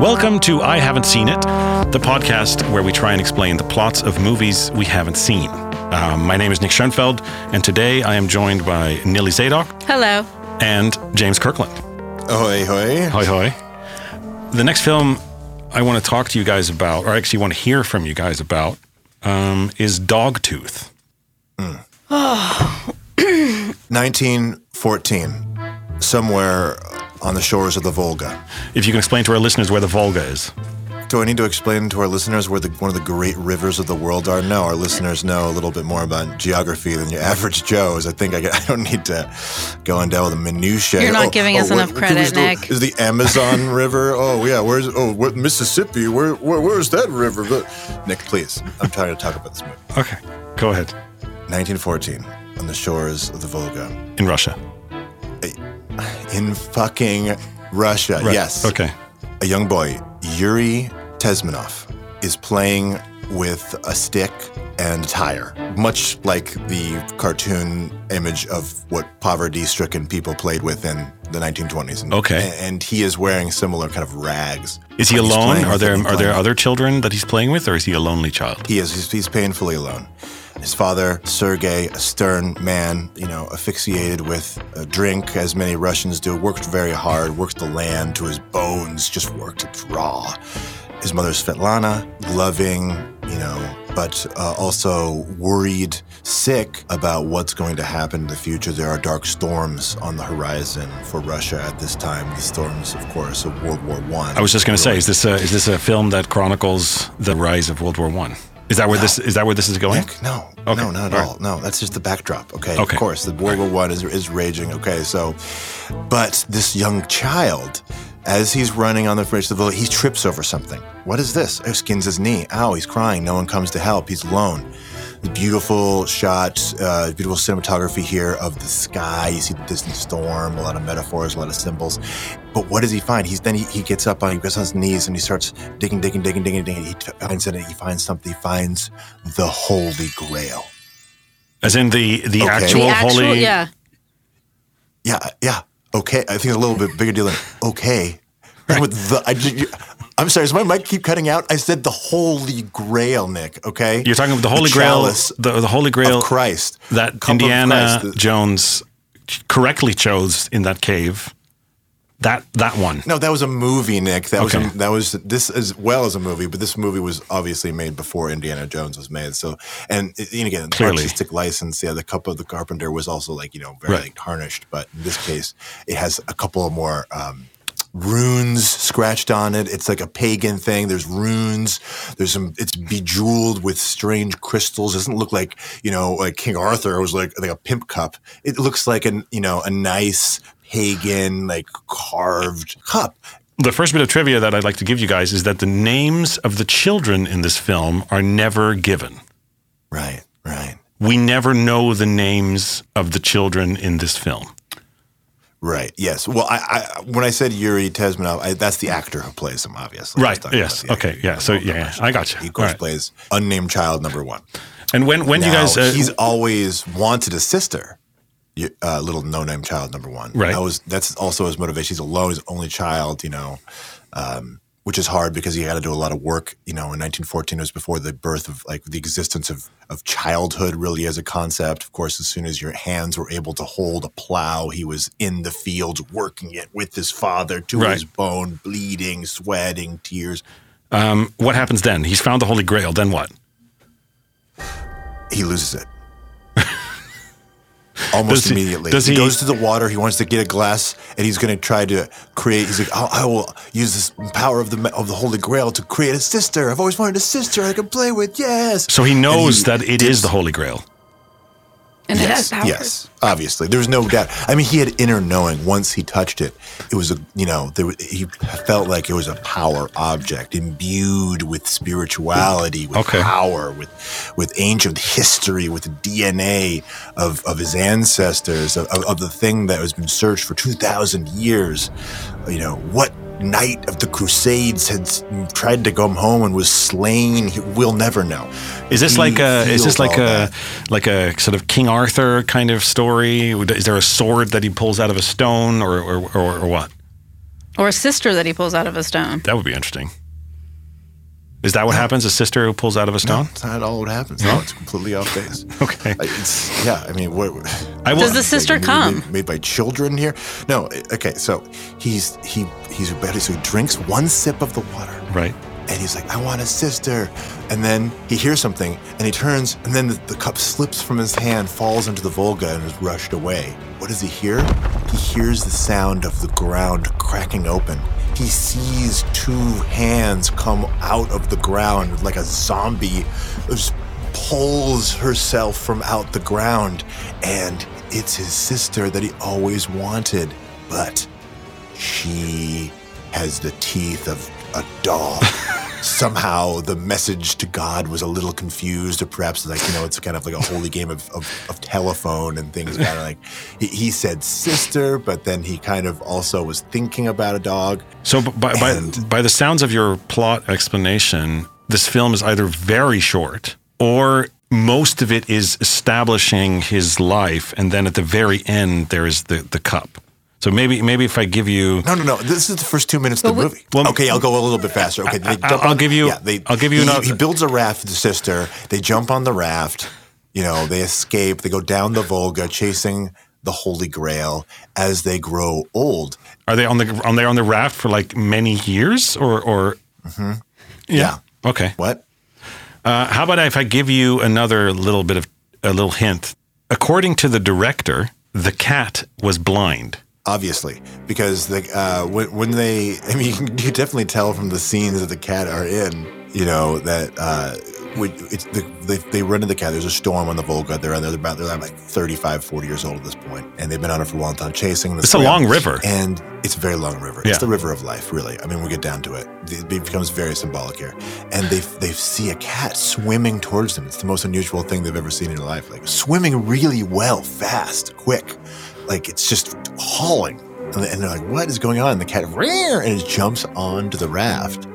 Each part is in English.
Welcome to I Haven't Seen It, the podcast where we try and explain the plots of movies we haven't seen. Um, my name is Nick Schoenfeld, and today I am joined by Nili Zadok Hello. and James Kirkland. Ahoy, hoy. Hoi hoi. The next film I want to talk to you guys about, or actually want to hear from you guys about, um, is Dogtooth. 1914, somewhere on the shores of the Volga. If you can explain to our listeners where the Volga is. Do I need to explain to our listeners where the, one of the great rivers of the world are? No, our listeners know a little bit more about geography than your average Joes. I think I, get, I don't need to go into all the minutiae. You're not Oh, giving oh, us where- enough credit, is the, Nick. Is the Amazon River? Oh yeah, where's oh what, Mississippi? Where, where where's that river? But, Nick, please, I'm trying to talk about this movie. Okay, go ahead. 1914, on the shores of the Volga, In Russia. In fucking Russia. Right. Yes. Okay. a young boy, Yuri Tesmanov, is playing with a stick and a tire, much like the cartoon image of what poverty-stricken people played with in the 1920s. And, Okay. and he is wearing similar kind of rags. Is he alone? Are there are there other children that he's playing with, or is he a lonely child? He is. He's, he's painfully alone. His father, Sergei, a stern man, you know, asphyxiated with a drink, as many Russians do, worked very hard, worked the land to his bones, just worked it raw. His mother, Svetlana, loving, you know, but uh, also worried, sick about what's going to happen in the future. There are dark storms on the horizon for Russia at this time. The storms, of course, of World War One. I was just going to say, is this a, is this a film that chronicles the rise of World War One? Is that where this is that where this is going? Nick, no, Okay, no, not at all. No, that's just the backdrop. Okay, Okay. of course, the World War One is is raging. Okay, so, but this young child, as he's running on the bridge of the village, he trips over something. What is this? Oh, skins his knee. Ow, he's crying. No one comes to help. He's alone. The beautiful shots, uh, beautiful cinematography here of the sky. You see the distant storm, a lot of metaphors, a lot of symbols. But what does he find? He's then he, he gets up on he gets on his knees and he starts digging, digging, digging, digging, digging. He finds it. He finds something. He finds the Holy Grail. As in the the Okay. actual, The actual, holy. yeah. Yeah, yeah. Okay, I think a little bit bigger deal than okay. With the, I, ju- I'm sorry, does my mic keep cutting out? I said the Holy Grail, Nick. Okay, You're talking about the Holy Grail, the, the Holy Grail of Christ that Cup of Indiana Christ. Jones correctly chose in that cave. That that one. No, that was a movie, Nick. That Okay. was a, that was this as well as a movie, but this movie was obviously made before Indiana Jones was made. So, and, and again, Clearly. artistic license. Yeah, the cup of the carpenter was also like you know very Right. like, tarnished, but in this case, it has a couple of more. Um, runes scratched on it it's like a pagan thing there's runes there's some it's bejeweled with strange crystals it doesn't look like you know like king arthur was like like a pimp cup it looks like an you know a nice pagan like carved cup The first bit of trivia that I'd like to give you guys is that the names of the children in this film are never given. Right, right, We never know the names of the children in this film. right. Yes. Well, I, I when I said Yuri Tesmanov, I, that's the actor who plays him, obviously. Right, I was talking yes. Okay, yeah, so, yeah, I you. He of course right. plays unnamed child number one. And when when you guys uh, he's always wanted a sister. Uh, little no-name child number one. Right. That was that's also his motivation. He's alone, his only child. You know, um, which is hard because he had to do a lot of work. You know, in 1914 it was before the birth of like the existence of of childhood really as a concept. Of course, as soon as your hands were able to hold a plow, he was in the fields working it with his father to Right. his bone, bleeding, sweating, tears. um, what happens then? He's found the Holy Grail. Then what? he loses it. Almost Does he- immediately. does he, he- goes to the water. He wants to get a glass, and he's going to try to create. He's like, "Oh, I will use this power of the of the Holy Grail to create a sister. I've always wanted a sister I can play with. Yes." So he knows he that it is the Holy Grail. And it Yes, has powers. yes, obviously. There's no doubt. I mean, he had inner knowing. Once he touched it, it was a you know there, he felt like it was a power object imbued with spirituality, with Okay. power, with with ancient history, with the DNA of, of his ancestors, of, of, of the thing that has been searched for two thousand years. You know what knight of the Crusades had tried to come home and was slain. We'll never know. Is this He like a is this like a that. like a sort of King Arthur kind of story? Is there a sword that he pulls out of a stone, or or, or, or what? Or a sister that he pulls out of a stone. That would be interesting. Is that what happens? A sister who pulls out of a No, stone? it's not all what happens. No, it's completely off base. Okay. It's yeah. I mean, what? I Does the sister come? Made, made by children here? No. Okay. So he's he he's better. So he drinks one sip of the water, right. and he's like, "I want a sister." And then he hears something, and he turns, and then the, the cup slips from his hand, falls into the Volga, and is rushed away. What does he hear? He hears the sound of the ground cracking open. He sees two hands come out of the ground like a zombie, just pulls herself from out the ground, and it's his sister that he always wanted, but she has the teeth of a dog. Somehow the message to God was a little confused, or perhaps like, you know, it's kind of like a holy game of, of, of telephone and things kind of like he, he said sister, but then he kind of also was thinking about a dog. So, by, by, by the sounds of your plot explanation, this film is either very short or most of it is establishing his life. And then at the very end, there is the, the cup. So maybe maybe if I give you No, no, no. This is the first two minutes of the movie. Well- okay, I'll go a little bit faster. Okay, they I- jump I'll on- give you- Yeah, they, I'll give you He, another- he builds a raft with his sister. They jump on the raft. You know, they escape. They go down the Volga, chasing the Holy Grail. As they grow old, Are they on the on they on the raft for like many years or or? Mm-hmm. Yeah. Okay. what? Uh, how about if I give you another little bit of a little hint? According to the director, the cat was blind. Obviously, because the uh, when, when they, I mean, you can, you definitely tell from the scenes that the cat are in. You know that uh, the, they, they run into the cat. There's a storm on the Volga. They're on. They're about they're like 35, 40 years old at this point, and they've been on it for a long time, chasing. It's a long river. and it's a very long river. Yeah. It's the river of life, really. I mean, we get down to it. It becomes very symbolic here, and they they see a cat swimming towards them. It's the most unusual thing they've ever seen in their life. Like swimming really well, fast, quick, like it's just hauling. And they- and they're like, "What is going on?" And the cat, and it jumps onto the raft.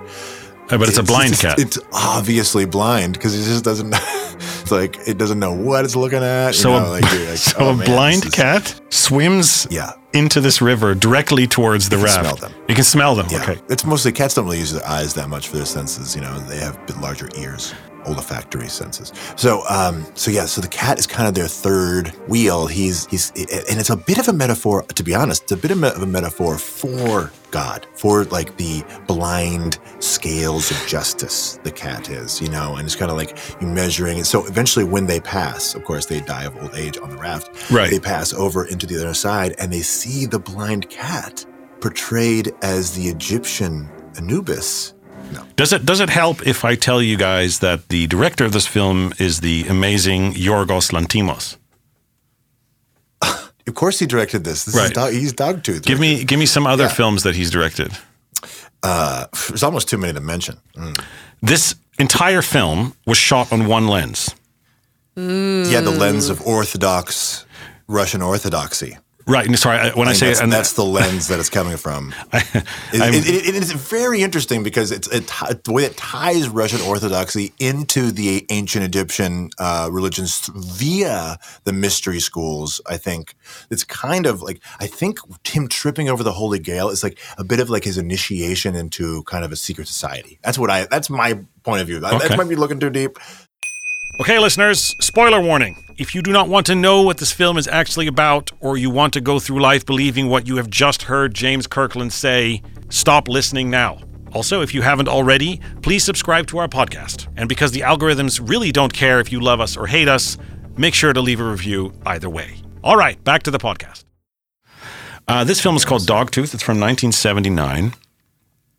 Uh, but it's a blind just- cat. It's obviously blind because it just doesn't. it's like it doesn't know what it's looking at. you so know, a, like, like, so "Oh, a man, blind is- cat swims Yeah. into this river directly towards the You can smell them. You can smell them. Yeah. Okay. It's mostly cats don't really use their eyes that much for their senses. You know, they have larger ears, olfactory senses. So, um, so yeah, so the cat is kind of their third wheel. He's he's, and it's a bit of a metaphor. To be honest, it's a bit of a metaphor for God, for like the blind scales of justice. The cat is, you know, and it's kind of like you measuring it. So eventually, when they pass, of course, they die of old age on the raft. Right. They pass over into the other side, and they see the blind cat portrayed as the Egyptian Anubis. No. Does it does it help if I tell you guys that the director of this film is the amazing Yorgos Lanthimos? Of course, he directed this. This is Right. dog, he's Dogtooth. Give me give me some other Yeah. films that he's directed. Uh, there's almost too many to mention. Mm. This entire film was shot on one lens. Yeah, the lens of Orthodox Russian Orthodoxy. Right. and Sorry, when I, And say that's, and that's the lens that it's coming from. I'm- it- it- it is very interesting because it's it, the way it ties Russian Orthodoxy into the ancient Egyptian uh, religions via the mystery schools. I think it's kind of like I think him tripping over the Holy Grail is like a bit of like his initiation into kind of a secret society. That's what I. That's my point of view. Okay. that might be looking too deep. Okay, listeners, spoiler warning. If you do not want to know what this film is actually about, or you want to go through life believing what you have just heard James Kirkland say, stop listening now. Also, if you haven't already, please subscribe to our podcast. And because the algorithms really don't care if you love us or hate us, make sure to leave a review either way. All right, back to the podcast. Uh, this film is called Dogtooth. It's from 1979.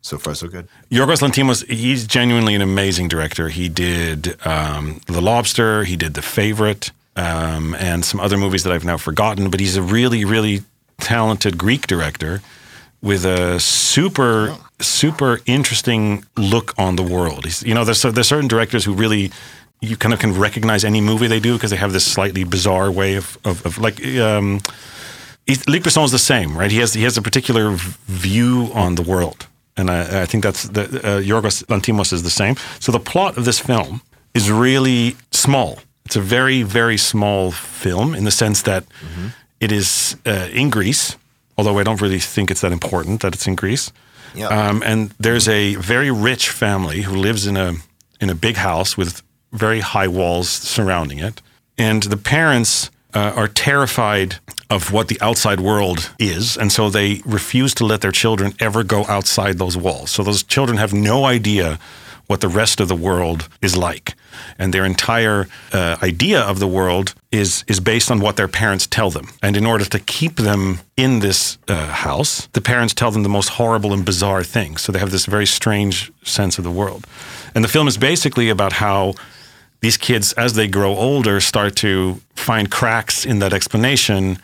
So far, so good. Yorgos Lanthimos, he's genuinely an amazing director. He did um, The Lobster, he did The Favorite, um, and some other movies that I've now forgotten. But he's a really, really talented Greek director with a super, super interesting look on the world. He's, you know, there's there's certain directors who really you kind of can recognize any movie they do because they have this slightly bizarre way of of, of like. Um, Luc is the same, right? He has he has a particular view on the world, and I, I think that's the uh, Yorgos Lanthimos is the same. So the plot of this film is really small. It's a very very small film in the sense that it is uh, in Greece. although I don't really think it's that important that it's in Greece. Yeah. Um, and there's a very rich family who lives in a in a big house with very high walls surrounding it, and the parents uh, are terrified of what the outside world is, and so they refuse to let their children ever go outside those walls. So those children have no idea what the rest of the world is like, and their entire uh, idea of the world is is based on what their parents tell them. And in order to keep them in this uh, house, the parents tell them the most horrible and bizarre things. So they have this very strange sense of the world. And the film is basically about how these kids, as they grow older, start to find cracks in that explanation.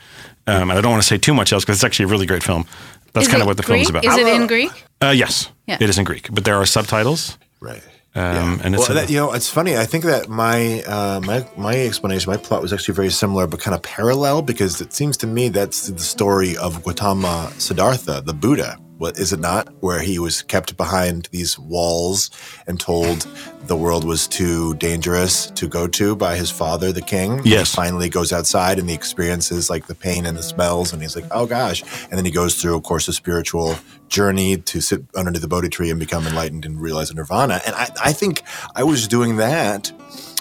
Um, and I don't want to say too much else because it's actually a really great film. That's Is kind of what the Greek? film is about. Is it in Greek? Uh, yes, Yeah. it is in Greek, but there are subtitles. Right. Um, and it's well, a- that, you know, it's funny. I think that my uh, my my explanation, my plot was actually very similar, but kind of parallel because it seems to me that's the story of Gautama Siddhartha, the Buddha. What is it not? Where he was kept behind these walls and told the world was too dangerous to go to by his father, the king. Yes. He finally goes outside and he experiences like the pain and the smells, and he's like, "Oh gosh!" And then he goes through, of course, a spiritual journey to sit under the Bodhi tree and become enlightened and realize nirvana. And I, I think I was doing that,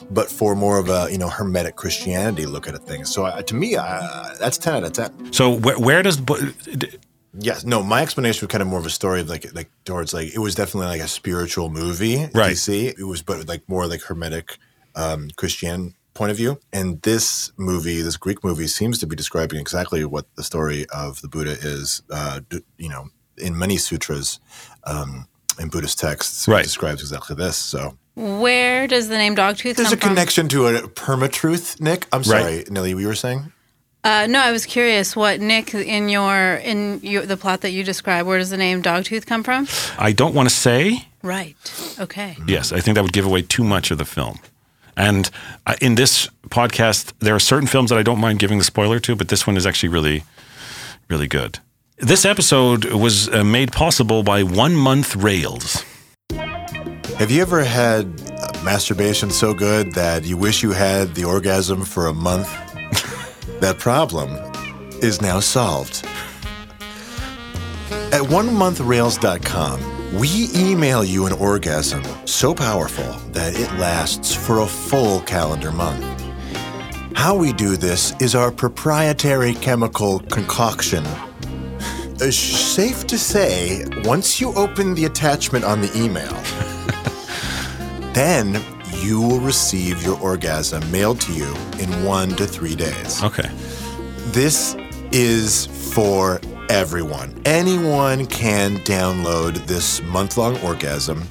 but for more of a you know hermetic Christianity look at things. So uh, to me, uh, that's ten out of ten. so where, where does Yes, no, my explanation was kind of more of a story of like like towards like it was definitely like a spiritual movie. Right. DC. It was but like more like hermetic um, Christian point of view. And this movie, this Greek movie, seems to be describing exactly what the story of the Buddha is. Uh, you know, in many sutras, um, in Buddhist texts, Right. describes exactly this. So Where does the name Dogtooth there's come a connection to a permatruth, Nick. I'm Right. sorry, Nelly, we were saying? From? Uh, no, I was curious what Nick in your in your, the plot that you described. Where does the name Dogtooth come from? I don't want to say. Right. Okay. Yes, I think that would give away too much of the film. And uh, in this podcast, there are certain films that I don't mind giving the spoiler to, but this one is actually really, really good. This episode was uh, made possible by One Month Rails. Have you ever had uh, masturbation so good that you wish you had the orgasm for a month? That problem is now solved. At onemonthrails.com, we email you an orgasm so powerful that it lasts for a full calendar month. How we do this is our proprietary chemical concoction uh, safe to say, once you open the attachment on the email, then you will receive your orgasm mailed to you in one to three days. Okay. This is for everyone. Anyone can download this month long orgasm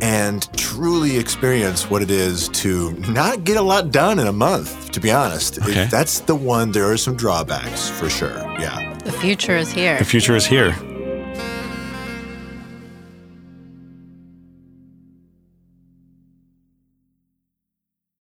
and truly experience what it is to not get a lot done in a month, to be honest. It- Okay. that's the one, there are some drawbacks for sure. Yeah. The future is here. The future is here.